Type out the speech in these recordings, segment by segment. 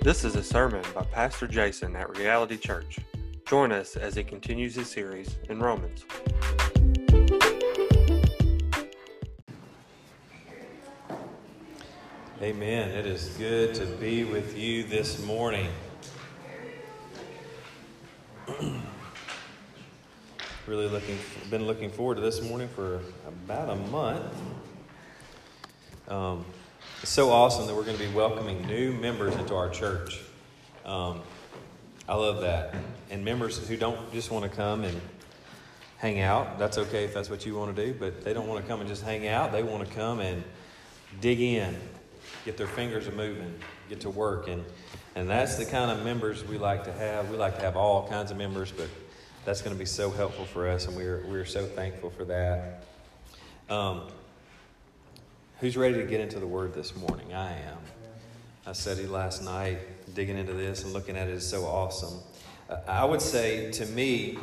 This is a sermon by Pastor Jason at Reality Church. Join us as he continues his series in Romans. Amen. It is good to be with you this morning. really looking been looking forward to this morning for about a month. Um, it's so awesome that we're going to be welcoming new members into our church. Um, I love that, and members who don't just want to come and hang out. That's okay if that's what you want to do, but they don't want to come and just hang out. They want to come and dig in, get their fingers moving, get to work, and and that's the kind of members we like to have. We like to have all kinds of members, but that's going to be so helpful for us, and we're we're so thankful for that. Um, who's ready to get into the Word this morning? I am. I studied last night, digging into this and looking at it is so awesome. I would say to me,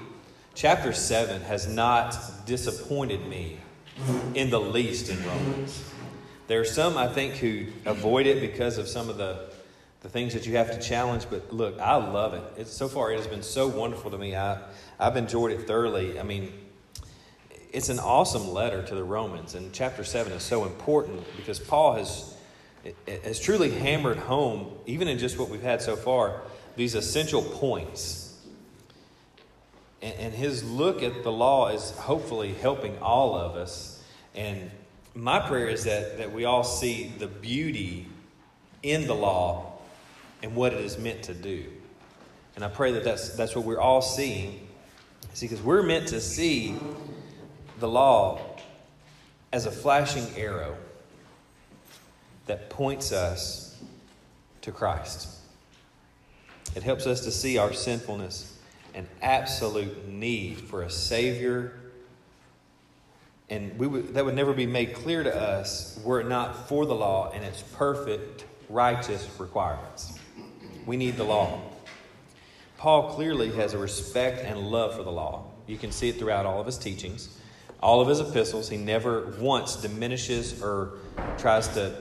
chapter seven has not disappointed me in the least in Romans. There are some, I think, who avoid it because of some of the, the things that you have to challenge. But look, I love it. It's, so far, it has been so wonderful to me. I, I've enjoyed it thoroughly. I mean, it's an awesome letter to the Romans, and chapter 7 is so important because Paul has, has truly hammered home, even in just what we've had so far, these essential points. And, and his look at the law is hopefully helping all of us. And my prayer is that, that we all see the beauty in the law and what it is meant to do. And I pray that that's, that's what we're all seeing. See, because we're meant to see the law as a flashing arrow that points us to Christ. It helps us to see our sinfulness and absolute need for a Savior and we would, that would never be made clear to us were it not for the law and its perfect, righteous requirements. We need the law. Paul clearly has a respect and love for the law. You can see it throughout all of his teachings, all of his epistles. He never once diminishes or tries to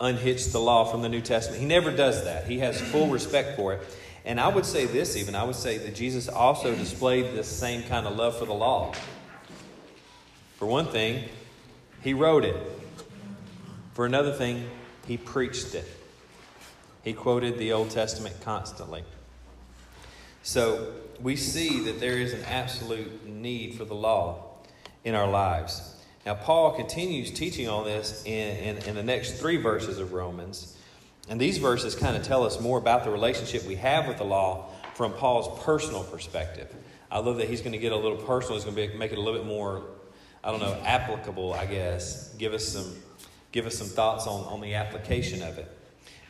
unhitch the law from the New Testament. He never does that. He has full respect for it. And I would say this even I would say that Jesus also displayed this same kind of love for the law. For one thing, he wrote it. For another thing, he preached it. He quoted the Old Testament constantly. So we see that there is an absolute need for the law in our lives. Now, Paul continues teaching on this in, in, in the next three verses of Romans. And these verses kind of tell us more about the relationship we have with the law from Paul's personal perspective. I love that he's going to get a little personal. He's going to be, make it a little bit more I don't know, applicable, I guess. Give us some, give us some thoughts on, on the application of it.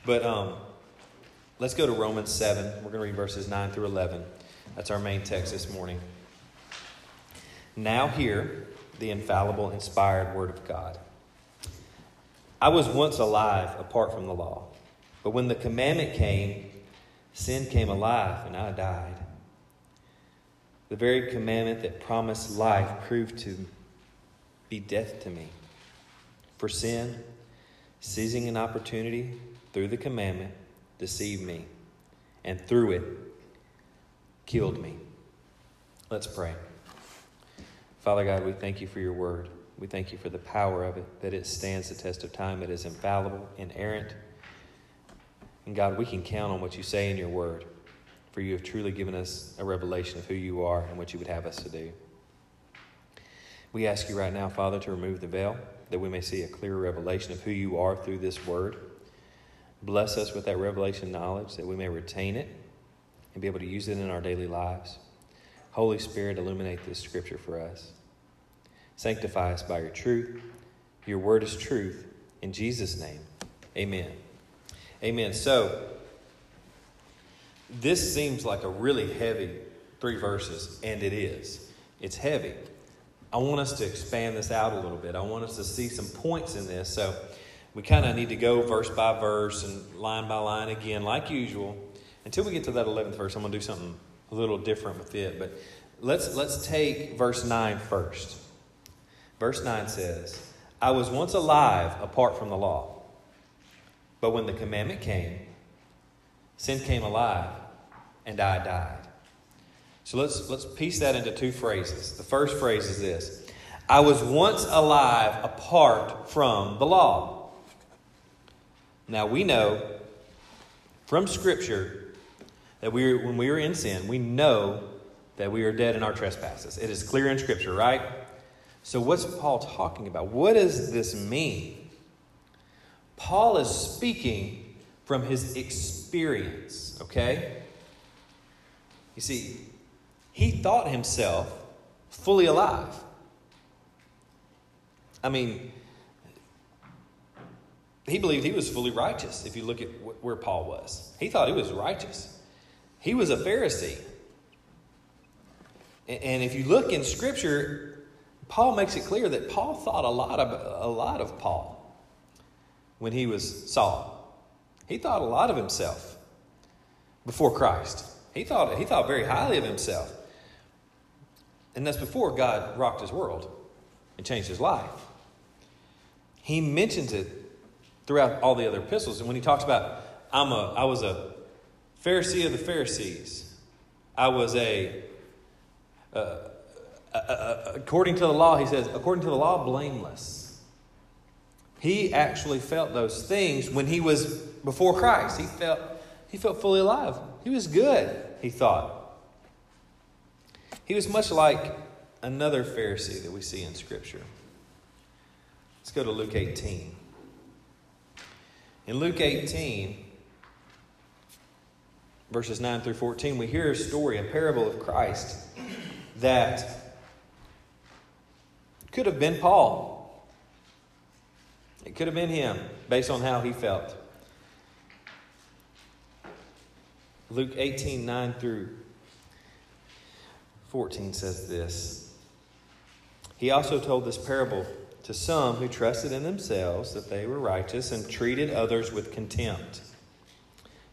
But um, let's go to Romans 7. We're going to read verses 9 through 11. That's our main text this morning. Now, hear the infallible, inspired Word of God. I was once alive apart from the law, but when the commandment came, sin came alive and I died. The very commandment that promised life proved to be death to me. For sin, seizing an opportunity through the commandment, deceived me, and through it, killed me. Let's pray. Father God, we thank you for your word. We thank you for the power of it, that it stands the test of time. It is infallible, inerrant. And God, we can count on what you say in your word, for you have truly given us a revelation of who you are and what you would have us to do. We ask you right now, Father, to remove the veil that we may see a clear revelation of who you are through this word. Bless us with that revelation knowledge that we may retain it and be able to use it in our daily lives. Holy Spirit, illuminate this scripture for us. Sanctify us by your truth. Your word is truth. In Jesus' name, amen. Amen. So, this seems like a really heavy three verses, and it is. It's heavy. I want us to expand this out a little bit. I want us to see some points in this. So we kind of need to go verse by verse and line by line again, like usual. Until we get to that 11th verse, I'm going to do something a little different with it. But let's, let's take verse 9 first. Verse 9 says, I was once alive apart from the law, but when the commandment came, sin came alive, and I died. So let's, let's piece that into two phrases. The first phrase is this I was once alive apart from the law. Now we know from Scripture that we when we are in sin, we know that we are dead in our trespasses. It is clear in Scripture, right? So, what's Paul talking about? What does this mean? Paul is speaking from his experience, okay? You see, he thought himself fully alive. I mean, he believed he was fully righteous if you look at where Paul was. He thought he was righteous. He was a Pharisee. And if you look in Scripture, Paul makes it clear that Paul thought a lot of, a lot of Paul when he was Saul. He thought a lot of himself before Christ. He thought, he thought very highly of himself. And that's before God rocked his world and changed his life. He mentions it throughout all the other epistles. And when he talks about, I'm a, I was a Pharisee of the Pharisees, I was a, uh, uh, uh, uh, according to the law, he says, according to the law, blameless. He actually felt those things when he was before Christ. He felt, he felt fully alive. He was good, he thought. He was much like another Pharisee that we see in Scripture. Let's go to Luke 18. In Luke 18, verses 9 through 14, we hear a story, a parable of Christ that could have been Paul. It could have been him based on how he felt. Luke 18, 9 through 14 says this. He also told this parable to some who trusted in themselves that they were righteous and treated others with contempt.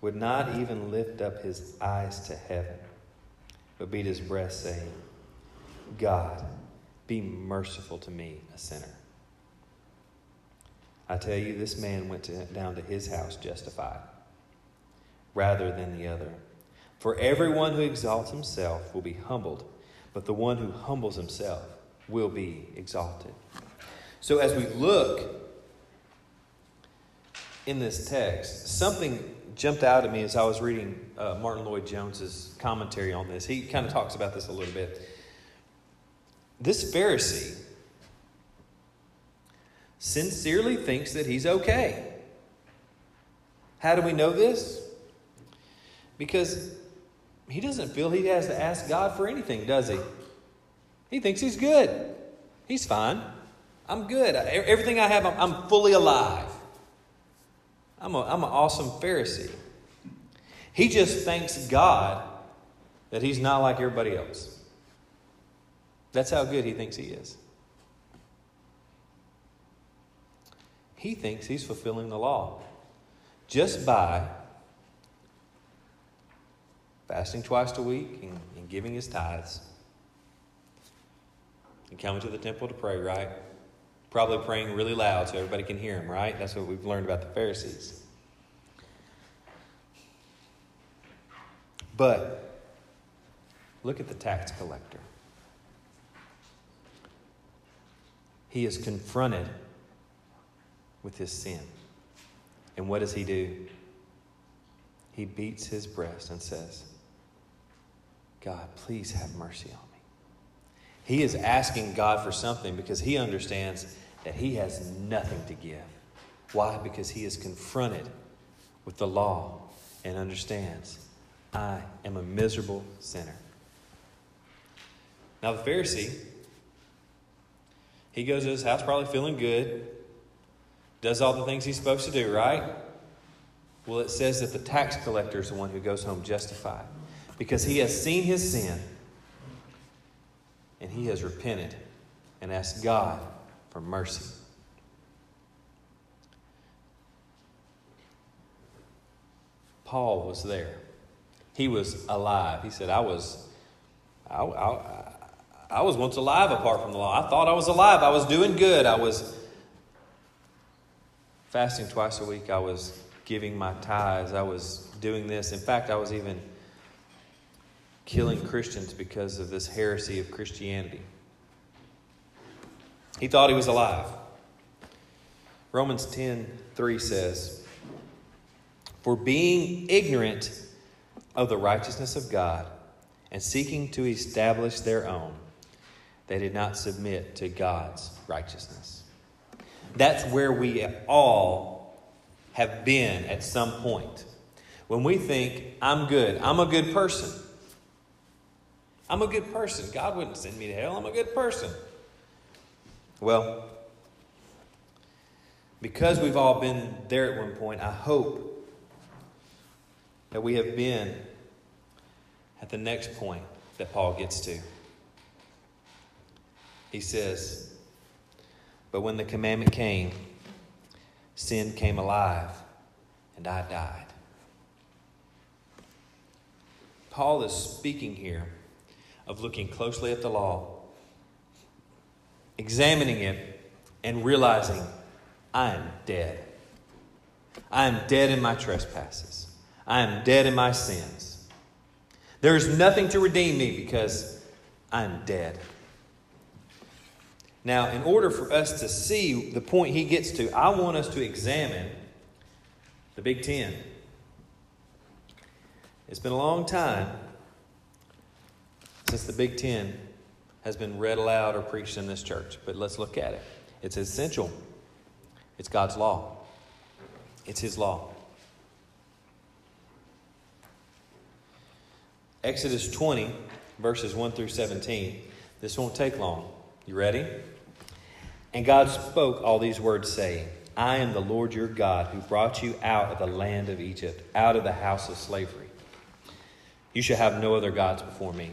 would not even lift up his eyes to heaven, but beat his breast, saying, God, be merciful to me, a sinner. I tell you, this man went to, down to his house justified rather than the other. For everyone who exalts himself will be humbled, but the one who humbles himself will be exalted. So as we look in this text, something jumped out at me as I was reading uh, Martyn Lloyd-Jones's commentary on this. He kind of talks about this a little bit. This Pharisee sincerely thinks that he's okay. How do we know this? Because he doesn't feel he has to ask God for anything, does he? He thinks he's good. He's fine. I'm good. Everything I have, I'm fully alive. I'm, a, I'm an awesome Pharisee. He just thanks God that he's not like everybody else. That's how good he thinks he is. He thinks he's fulfilling the law just by fasting twice a week and, and giving his tithes and coming to the temple to pray, right? Probably praying really loud so everybody can hear him, right? That's what we've learned about the Pharisees. But look at the tax collector. He is confronted with his sin. And what does he do? He beats his breast and says, God, please have mercy on me. He is asking God for something because he understands that he has nothing to give. Why? Because he is confronted with the law and understands I am a miserable sinner. Now, the Pharisee, he goes to his house probably feeling good, does all the things he's supposed to do, right? Well, it says that the tax collector is the one who goes home justified. because he has seen his sin and he has repented and asked God for mercy. Paul was there. He was alive. He said, I was, I, I, I was once alive apart from the law. I thought I was alive. I was doing good. I was fasting twice a week. I was giving my tithes. I was doing this. In fact, I was even killing Christians because of this heresy of Christianity. He thought he was alive. Romans 10 3 says, For being ignorant of the righteousness of God and seeking to establish their own, they did not submit to God's righteousness. That's where we all have been at some point. When we think, I'm good, I'm a good person. I'm a good person. God wouldn't send me to hell. I'm a good person. Well, because we've all been there at one point, I hope that we have been at the next point that Paul gets to. He says, But when the commandment came, sin came alive, and I died. Paul is speaking here of looking closely at the law, examining it, and realizing I am dead. I am dead in my trespasses. I am dead in my sins. There is nothing to redeem me because I am dead. Now, in order for us to see the point he gets to, I want us to examine the Big Ten. It's been a long time since the Big Ten has been read aloud or preached in this church, but let's look at it. It's essential, it's God's law, it's His law. Exodus 20, verses 1 through 17. This won't take long. You ready? And God spoke all these words, saying, I am the Lord your God who brought you out of the land of Egypt, out of the house of slavery. You shall have no other gods before me.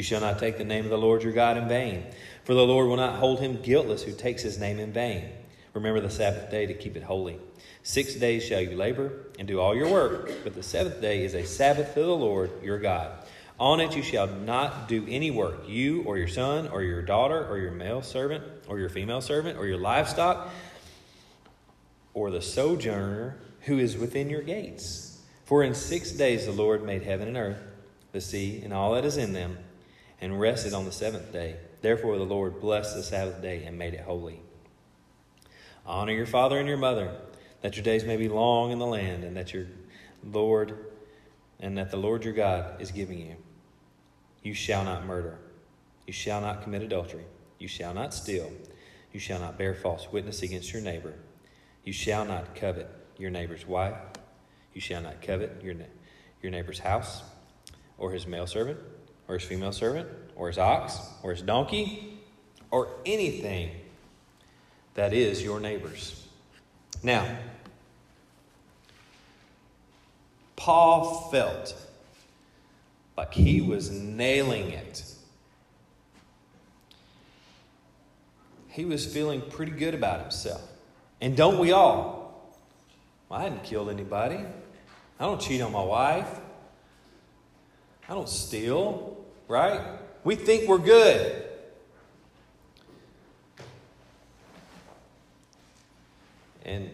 You shall not take the name of the Lord your God in vain, for the Lord will not hold him guiltless who takes his name in vain. Remember the Sabbath day to keep it holy. Six days shall you labor and do all your work, but the seventh day is a Sabbath to the Lord your God. On it you shall not do any work, you or your son or your daughter or your male servant or your female servant or your livestock or the sojourner who is within your gates. For in six days the Lord made heaven and earth, the sea, and all that is in them, and rested on the seventh day. Therefore the Lord blessed the Sabbath day and made it holy. Honor your father and your mother, that your days may be long in the land, and that your Lord and that the Lord your God is giving you. You shall not murder. You shall not commit adultery. You shall not steal. You shall not bear false witness against your neighbor. You shall not covet your neighbor's wife. You shall not covet your, your neighbor's house, or his male servant, or his female servant, or his ox, or his donkey, or anything that is your neighbor's. Now, Paul felt like he was nailing it. He was feeling pretty good about himself. And don't we all? Well, I hadn't killed anybody. I don't cheat on my wife. I don't steal, right? We think we're good. And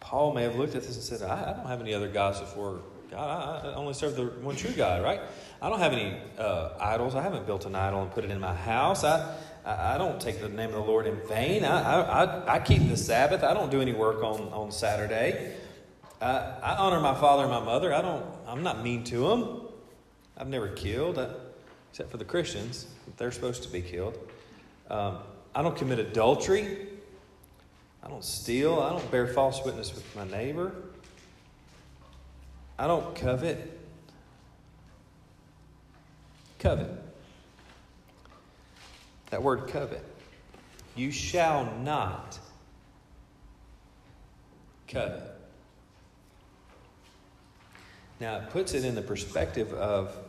Paul may have looked at this and said, I, I don't have any other gods before God. I, I only serve the one true God, right? I don't have any uh, idols. I haven't built an idol and put it in my house. I, I, I don't take the name of the Lord in vain. I, I, I, keep the Sabbath. I don't do any work on, on Saturday. I, I honor my father and my mother. I don't, I'm not mean to them. I've never killed, uh, except for the Christians. They're supposed to be killed. Um, I don't commit adultery. I don't steal. I don't bear false witness with my neighbor. I don't covet. Covet. That word covet. You shall not covet. Now, it puts it in the perspective of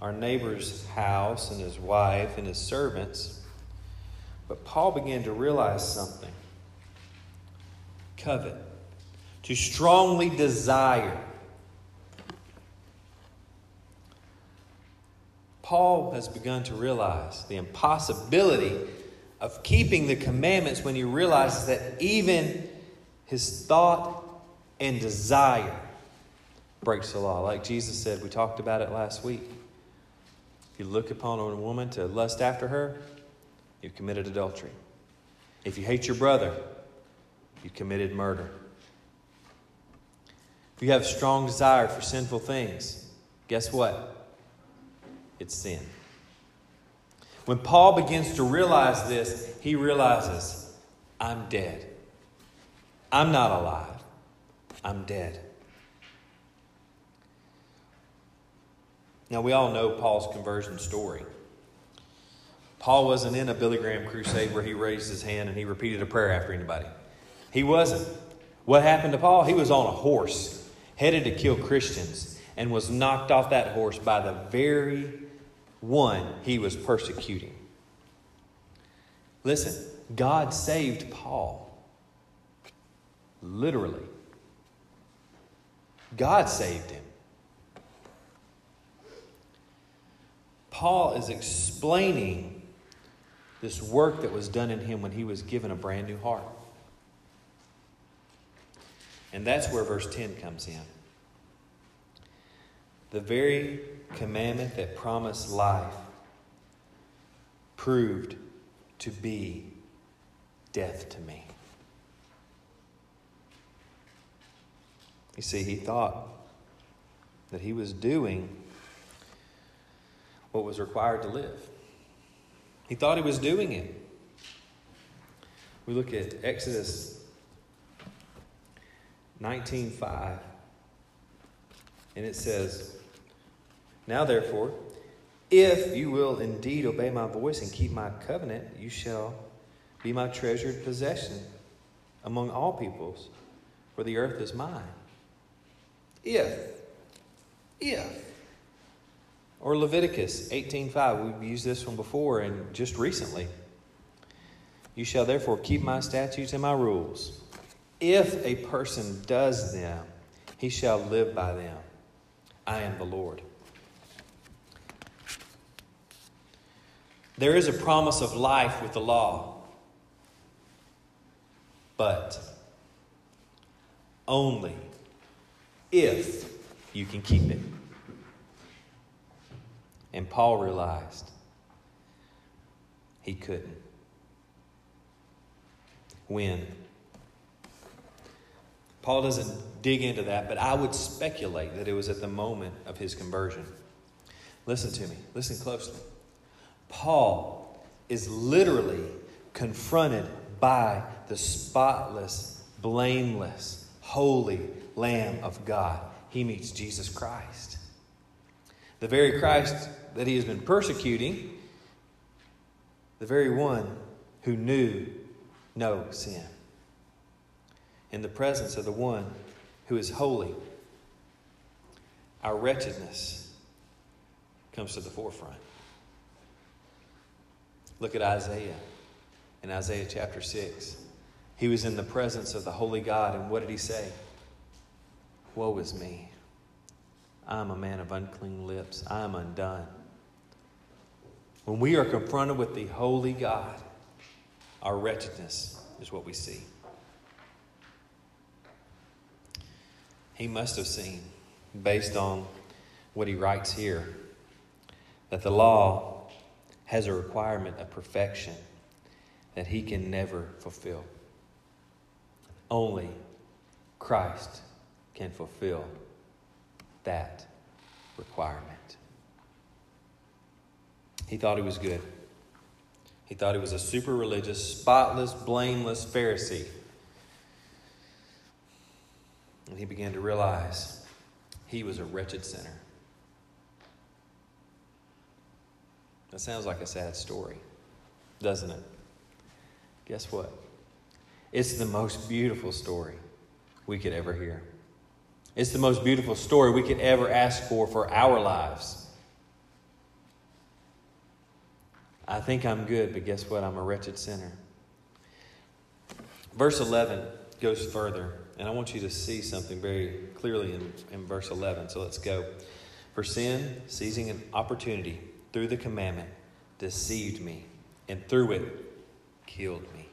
our neighbor's house and his wife and his servants. But Paul began to realize something covet, to strongly desire. Paul has begun to realize the impossibility of keeping the commandments when he realizes that even his thought and desire breaks the law. Like Jesus said, we talked about it last week. You look upon a woman to lust after her, you've committed adultery. If you hate your brother, you committed murder. If you have strong desire for sinful things, guess what? It's sin. When Paul begins to realize this, he realizes, I'm dead. I'm not alive. I'm dead. Now, we all know Paul's conversion story. Paul wasn't in a Billy Graham crusade where he raised his hand and he repeated a prayer after anybody. He wasn't. What happened to Paul? He was on a horse, headed to kill Christians, and was knocked off that horse by the very one he was persecuting. Listen, God saved Paul. Literally. God saved him. Paul is explaining this work that was done in him when he was given a brand new heart. And that's where verse 10 comes in. The very commandment that promised life proved to be death to me. You see, he thought that he was doing what was required to live. He thought he was doing it. We look at Exodus 19:5 and it says, "Now therefore, if you will indeed obey my voice and keep my covenant, you shall be my treasured possession among all peoples, for the earth is mine." If if or Leviticus 18:5, we've used this one before and just recently. You shall therefore keep my statutes and my rules. If a person does them, he shall live by them. I am the Lord. There is a promise of life with the law, but only if you can keep it. And Paul realized he couldn't. When? Paul doesn't dig into that, but I would speculate that it was at the moment of his conversion. Listen to me, listen closely. Paul is literally confronted by the spotless, blameless, holy Lamb of God. He meets Jesus Christ. The very Christ that he has been persecuting, the very one who knew no sin. In the presence of the one who is holy, our wretchedness comes to the forefront. Look at Isaiah in Isaiah chapter 6. He was in the presence of the holy God, and what did he say? Woe is me. I am a man of unclean lips. I am undone. When we are confronted with the holy God, our wretchedness is what we see. He must have seen, based on what he writes here, that the law has a requirement of perfection that he can never fulfill. Only Christ can fulfill that requirement. He thought he was good. He thought he was a super religious, spotless, blameless Pharisee. And he began to realize he was a wretched sinner. That sounds like a sad story, doesn't it? Guess what? It's the most beautiful story we could ever hear. It's the most beautiful story we could ever ask for for our lives. I think I'm good, but guess what? I'm a wretched sinner. Verse 11 goes further, and I want you to see something very clearly in, in verse 11. So let's go. For sin, seizing an opportunity through the commandment, deceived me, and through it, killed me.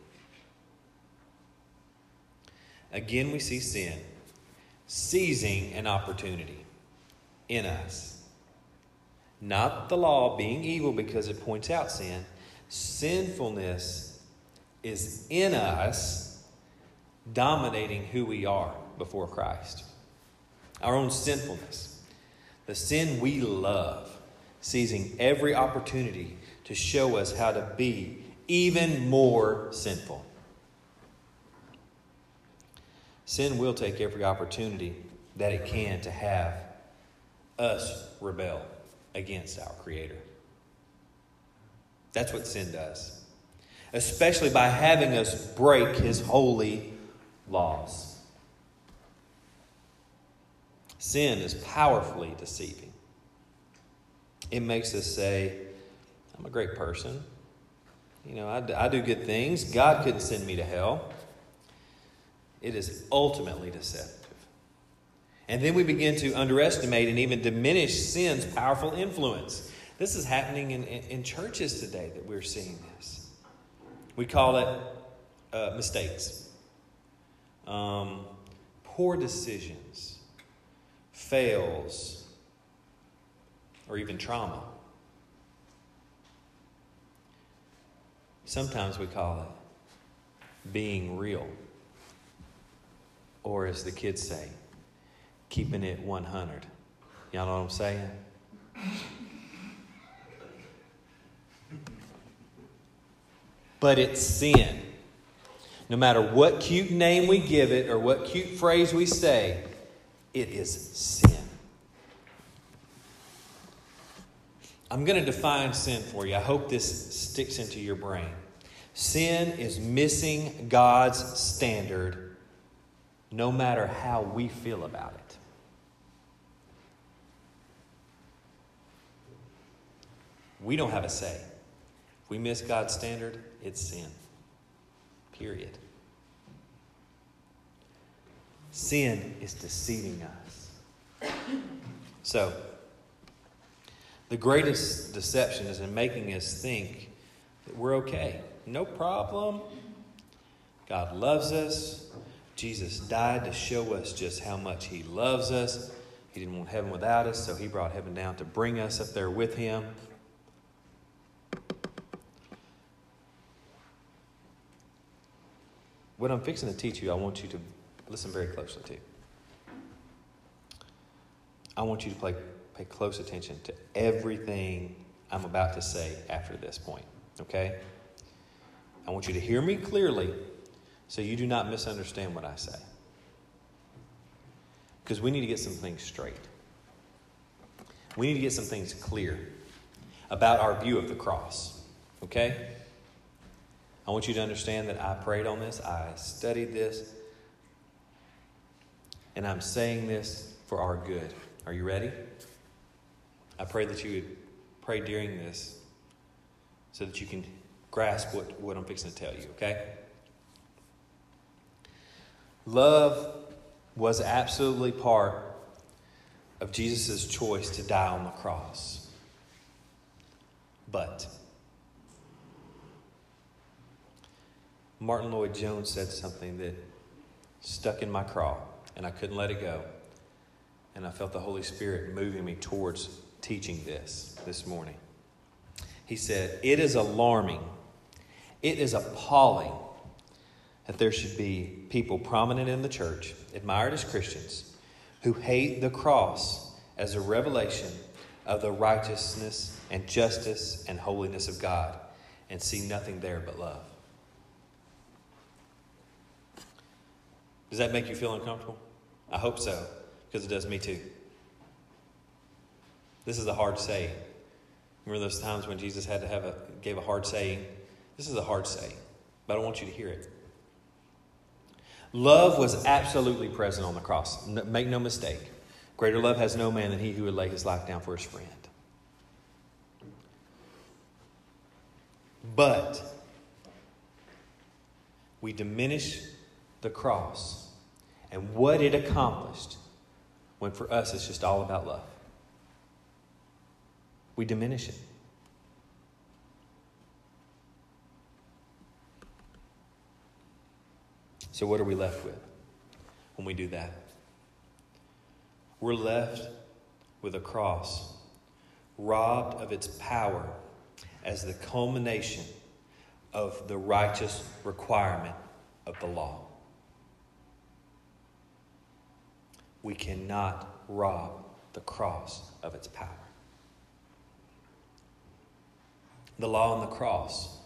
Again, we see sin seizing an opportunity in us. Not the law being evil because it points out sin. Sinfulness is in us, dominating who we are before Christ. Our own sinfulness. The sin we love, seizing every opportunity to show us how to be even more sinful. Sin will take every opportunity that it can to have us rebel against our Creator. That's what sin does, especially by having us break His holy laws. Sin is powerfully deceiving. It makes us say, I'm a great person. You know, I, I do good things. God couldn't send me to hell. It is ultimately deceptive. And then we begin to underestimate and even diminish sin's powerful influence. This is happening in, in, in churches today that we're seeing this. We call it uh, mistakes, um, poor decisions, fails, or even trauma. Sometimes we call it being real or as the kids say, keeping it 100. Y'all know what I'm saying? But it's sin. No matter what cute name we give it or what cute phrase we say, it is sin. I'm going to define sin for you. I hope this sticks into your brain. Sin is missing God's standard no matter how we feel about it. We don't have a say. If we miss God's standard, it's sin. Period. Sin is deceiving us. So, the greatest deception is in making us think that we're okay. No problem. God loves us. Jesus died to show us just how much He loves us. He didn't want heaven without us, so He brought heaven down to bring us up there with Him. What I'm fixing to teach you, I want you to listen very closely to. I want you to pay, pay close attention to everything I'm about to say after this point, okay? I want you to hear me clearly so you do not misunderstand what I say. Because we need to get some things straight. We need to get some things clear about our view of the cross. Okay? I want you to understand that I prayed on this, I studied this, and I'm saying this for our good. Are you ready? I pray that you would pray during this so that you can grasp what, what I'm fixing to tell you, okay? Love was absolutely part of Jesus' choice to die on the cross. But Martyn Lloyd-Jones said something that stuck in my craw, and I couldn't let it go. And I felt the Holy Spirit moving me towards teaching this this morning. He said, It is alarming, it is appalling that there should be people prominent in the church, admired as Christians, who hate the cross as a revelation of the righteousness and justice and holiness of God and see nothing there but love. Does that make you feel uncomfortable? I hope so, because it does me too. This is a hard saying. Remember those times when Jesus had to have a gave a hard saying? This is a hard saying, but I want you to hear it. Love was absolutely present on the cross. No, make no mistake. Greater love has no man than he who would lay his life down for his friend. But we diminish the cross and what it accomplished when for us it's just all about love. We diminish it. So, what are we left with when we do that? We're left with a cross robbed of its power as the culmination of the righteous requirement of the law. We cannot rob the cross of its power. The law and the cross,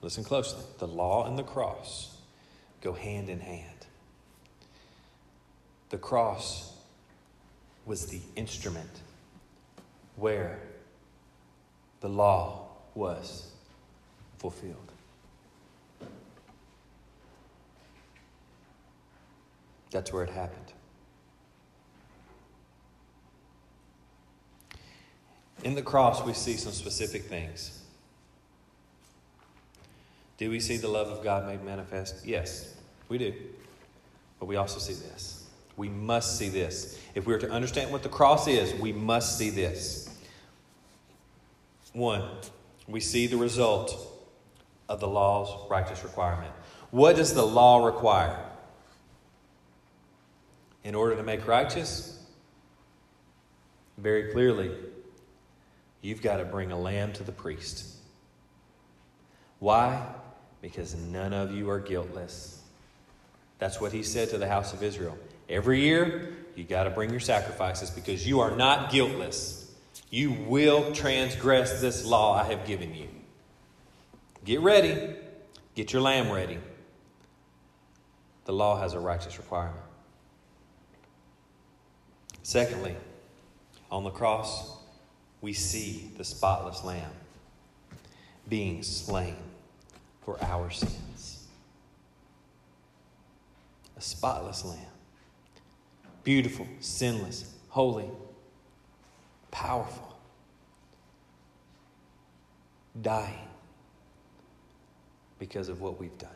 listen closely, the law and the cross go hand in hand. The cross was the instrument where the law was fulfilled. That's where it happened. In the cross, we see some specific things. Do we see the love of God made manifest? Yes, we do. But we also see this. We must see this. If we are to understand what the cross is, we must see this. One, we see the result of the law's righteous requirement. What does the law require? In order to make righteous, very clearly, you've got to bring a lamb to the priest. Why? Because none of you are guiltless. That's what he said to the house of Israel. Every year, you got to bring your sacrifices because you are not guiltless. You will transgress this law I have given you. Get ready. Get your lamb ready. The law has a righteous requirement. Secondly, on the cross, we see the spotless lamb being slain for our sins. A spotless lamb. Beautiful, sinless, holy, powerful, dying because of what we've done.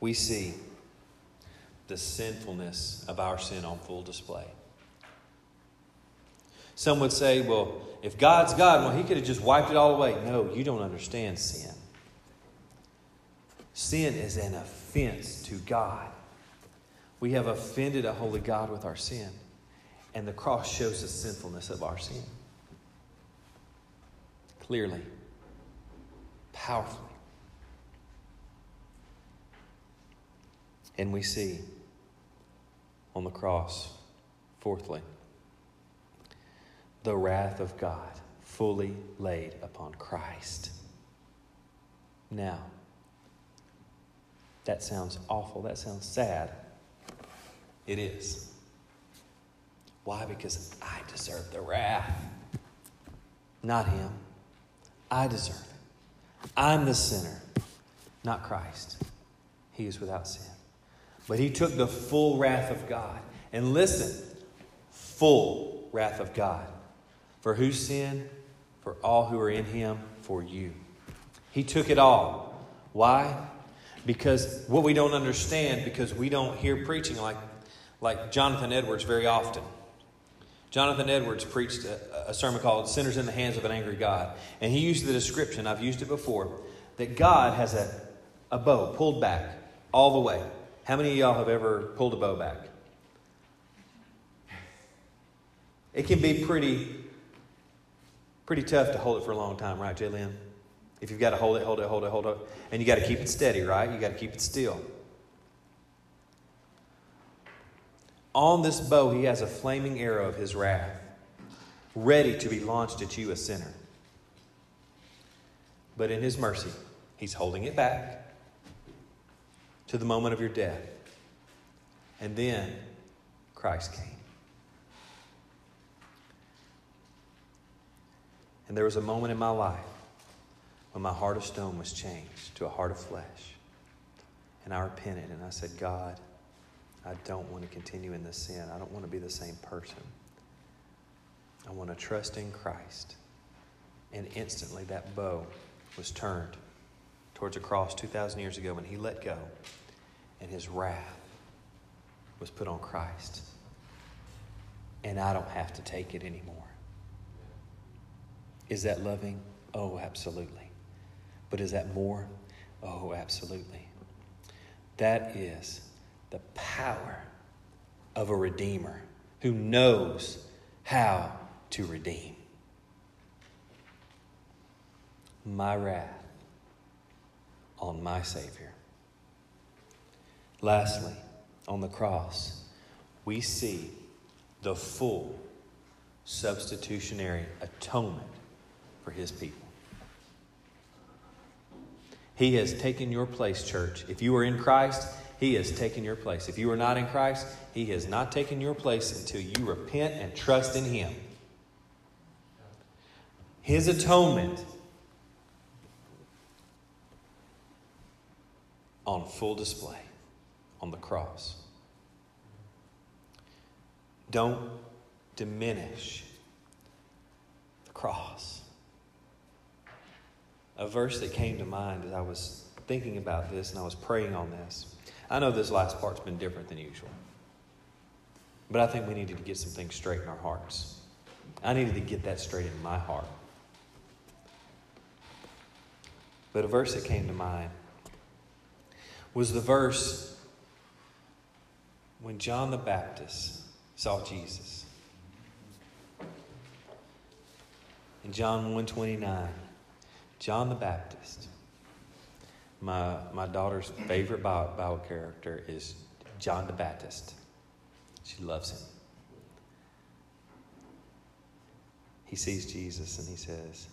We see the sinfulness of our sin on full display. Some would say, well, if God's God, well, He could have just wiped it all away. No, you don't understand sin. Sin is an offense to God. We have offended a holy God with our sin, and the cross shows the sinfulness of our sin. Clearly, powerfully. And we see on the cross, fourthly, the wrath of God fully laid upon Christ. Now, that sounds awful. That sounds sad. It is. Why? Because I deserve the wrath, not Him. I deserve it. I'm the sinner, not Christ. He is without sin. But He took the full wrath of God. And listen, full wrath of God for whose sin? For all who are in him, for you. He took it all. Why? Because what we don't understand, because we don't hear preaching like, like Jonathan Edwards very often. Jonathan Edwards preached a, a sermon called Sinners in the Hands of an Angry God. And he used the description, I've used it before, that God has a, a bow pulled back all the way. How many of y'all have ever pulled a bow back? It can be pretty Pretty tough to hold it for a long time, right, Jalen? If you've got to hold it, hold it, hold it, hold it. And you got to keep it steady, right? You got to keep it still. On this bow, he has a flaming arrow of his wrath, ready to be launched at you, a sinner. But in his mercy, he's holding it back to the moment of your death. And then Christ came. And there was a moment in my life when my heart of stone was changed to a heart of flesh. And I repented and I said, God, I don't want to continue in this sin. I don't want to be the same person. I want to trust in Christ. And instantly that bow was turned towards a cross 2,000 years ago when he let go and his wrath was put on Christ. And I don't have to take it anymore. Is that loving? Oh, absolutely. But is that more? Oh, absolutely. That is the power of a Redeemer who knows how to redeem. My wrath on my Savior. Lastly, on the cross, we see the full substitutionary atonement for his people. He has taken your place, church. If you are in Christ, he has taken your place. If you are not in Christ, He has not taken your place until you repent and trust in Him. His atonement on full display on the cross. Don't diminish the cross. A verse that came to mind as I was thinking about this and I was praying on this. I know this last part's been different than usual, but I think we needed to get some things straight in our hearts. I needed to get that straight in my heart. But a verse that came to mind was the verse when John the Baptist saw Jesus. In John 129, John the Baptist my, my daughter's favorite Bible, Bible character is John the Baptist. She loves him. He sees Jesus and he says,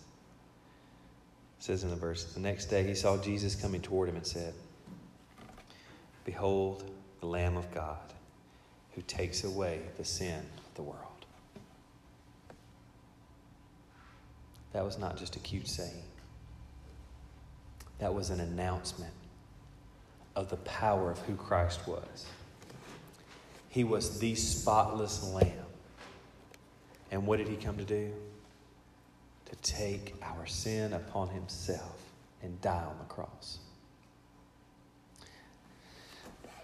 says in the verse, the next day he saw Jesus coming toward him and said, Behold the Lamb of God who takes away the sin of the world. That was not just a cute saying. That was an announcement of the power of who Christ was. He was the spotless lamb. And what did he come to do? To take our sin upon himself and die on the cross.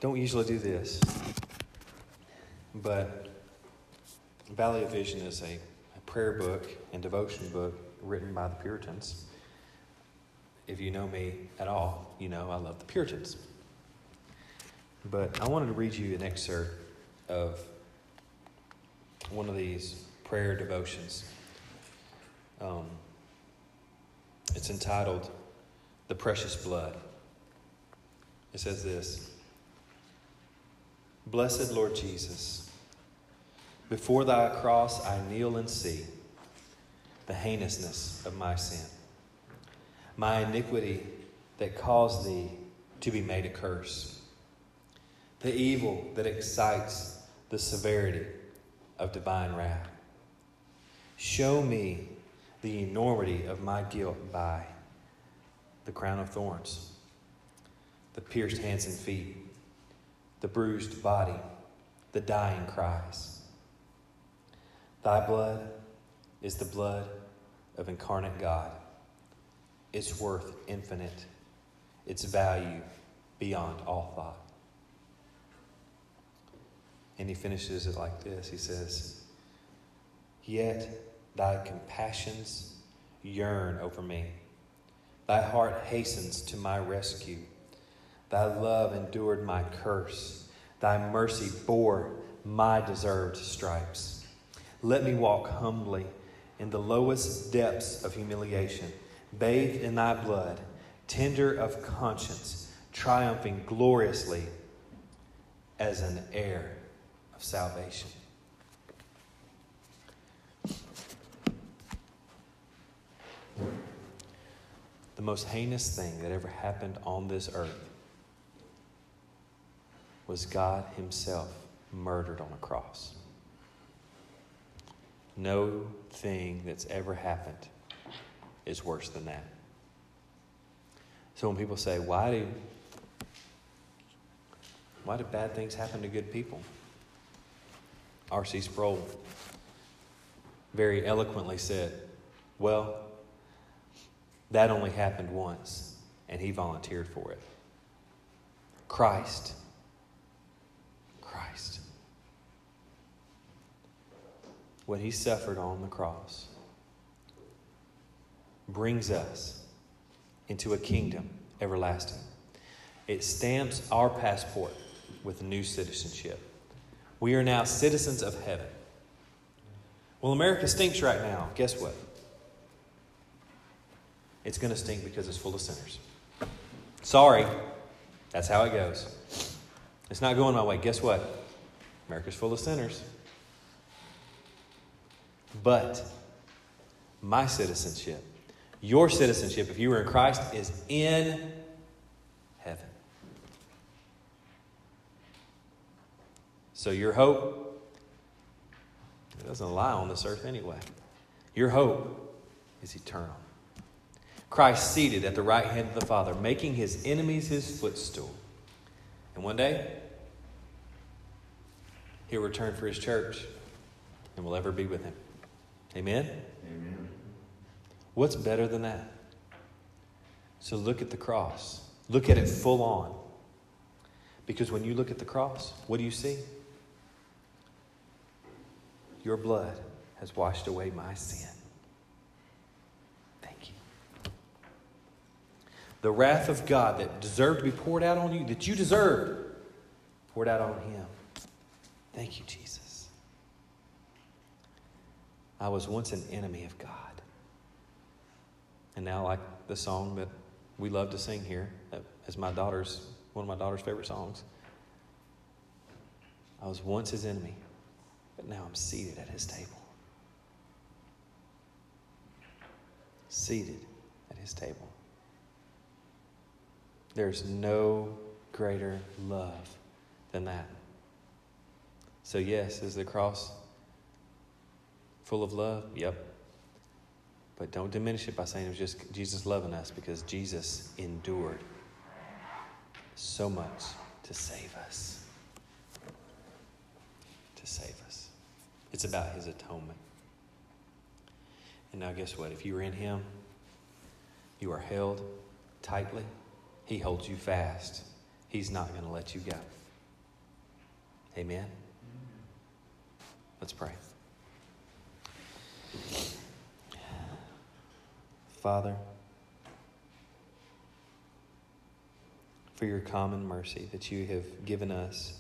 Don't usually do this, but Valley of Vision is a, a prayer book and devotion book written by the Puritans if you know me at all, you know I love the Puritans. But I wanted to read you an excerpt of one of these prayer devotions. Um, it's entitled The Precious Blood. It says this Blessed Lord Jesus, before thy cross I kneel and see the heinousness of my sin my iniquity that caused thee to be made a curse, the evil that excites the severity of divine wrath. Show me the enormity of my guilt by the crown of thorns, the pierced hands and feet, the bruised body, the dying cries. Thy blood is the blood of incarnate God its worth infinite, its value beyond all thought. And he finishes it like this He says, Yet thy compassions yearn over me. Thy heart hastens to my rescue. Thy love endured my curse. Thy mercy bore my deserved stripes. Let me walk humbly in the lowest depths of humiliation bathed in thy blood, tender of conscience, triumphing gloriously as an heir of salvation. The most heinous thing that ever happened on this earth was God Himself murdered on a cross. No thing that's ever happened is worse than that. So when people say, why do why do bad things happen to good people? R.C. Sproul very eloquently said, Well, that only happened once, and he volunteered for it. Christ. Christ. What he suffered on the cross brings us into a kingdom everlasting. It stamps our passport with new citizenship. We are now citizens of heaven. Well, America stinks right now. Guess what? It's going to stink because it's full of sinners. Sorry, that's how it goes. It's not going my way. Guess what? America's full of sinners. But my citizenship, your citizenship, if you are in Christ, is in heaven. So your hope, it doesn't lie on this earth anyway. Your hope is eternal. Christ seated at the right hand of the Father, making his enemies his footstool. And one day, he'll return for his church, and we'll ever be with him. Amen? Amen. What's better than that? So look at the cross. Look at it full on. Because when you look at the cross, what do you see? Your blood has washed away my sin. Thank you. The wrath of God that deserved to be poured out on you, that you deserved, poured out on him. Thank you, Jesus. I was once an enemy of God. And now, like the song that we love to sing here, uh, as my daughter's, one of my daughter's favorite songs, I was once his enemy. But now I'm seated at his table. Seated at his table. There's no greater love than that. So, yes, is the cross full of love? Yep. But don't diminish it by saying it was just Jesus loving us because Jesus endured so much to save us. To save us. It's about his atonement. And now, guess what? If you are in him, you are held tightly. He holds you fast. He's not going to let you go. Amen? Let's pray. Father, for your common mercy that you have given us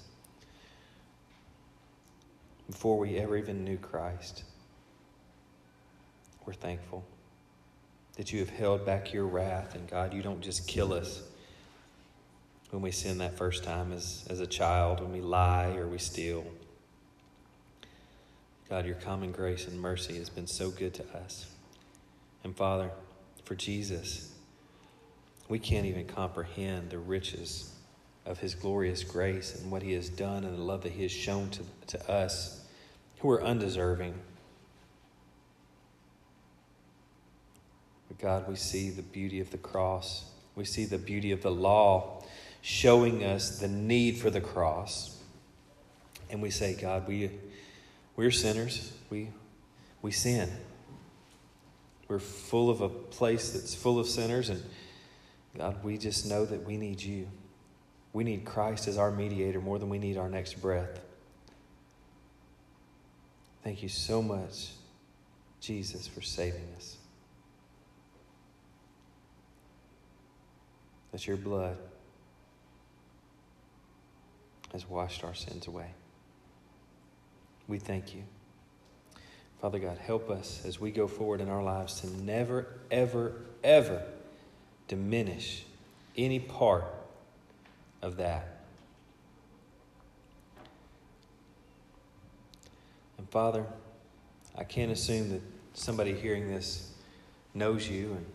before we ever even knew Christ. We're thankful that you have held back your wrath, and God, you don't just kill us when we sin that first time as, as a child, when we lie or we steal. God, your common grace and mercy has been so good to us. And Father, for Jesus, we can't even comprehend the riches of his glorious grace and what he has done and the love that he has shown to, to us who are undeserving. But God, we see the beauty of the cross. We see the beauty of the law showing us the need for the cross. And we say, God, we, we're sinners. We, we sin. We're full of a place that's full of sinners. And God, we just know that we need you. We need Christ as our mediator more than we need our next breath. Thank you so much, Jesus, for saving us. That your blood has washed our sins away. We thank you. Father God, help us as we go forward in our lives to never, ever, ever diminish any part of that And Father, I can't assume that somebody hearing this knows you and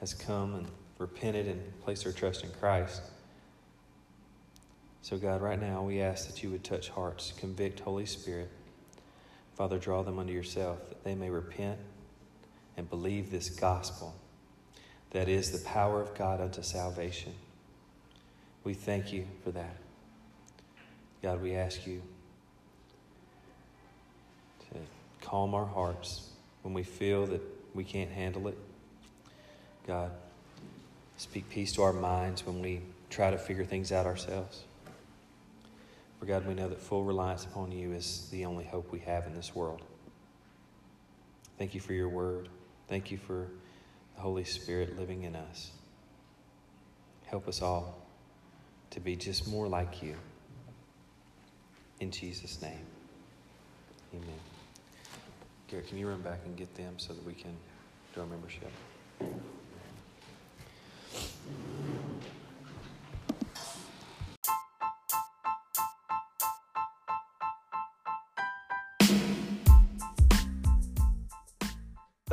has come and repented and placed their trust in Christ. So, God, right now we ask that you would touch hearts, convict Holy Spirit. Father, draw them unto yourself that they may repent and believe this gospel that is the power of God unto salvation. We thank you for that. God, we ask you to calm our hearts when we feel that we can't handle it. God, speak peace to our minds when we try to figure things out ourselves. For God, we know that full reliance upon you is the only hope we have in this world. Thank you for your word. Thank you for the Holy Spirit living in us. Help us all to be just more like you. In Jesus' name, amen. Garrett, can you run back and get them so that we can do our membership?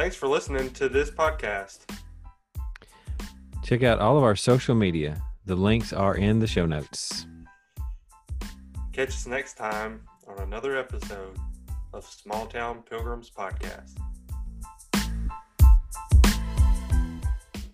Thanks for listening to this podcast. Check out all of our social media. The links are in the show notes. Catch us next time on another episode of Small Town Pilgrims Podcast.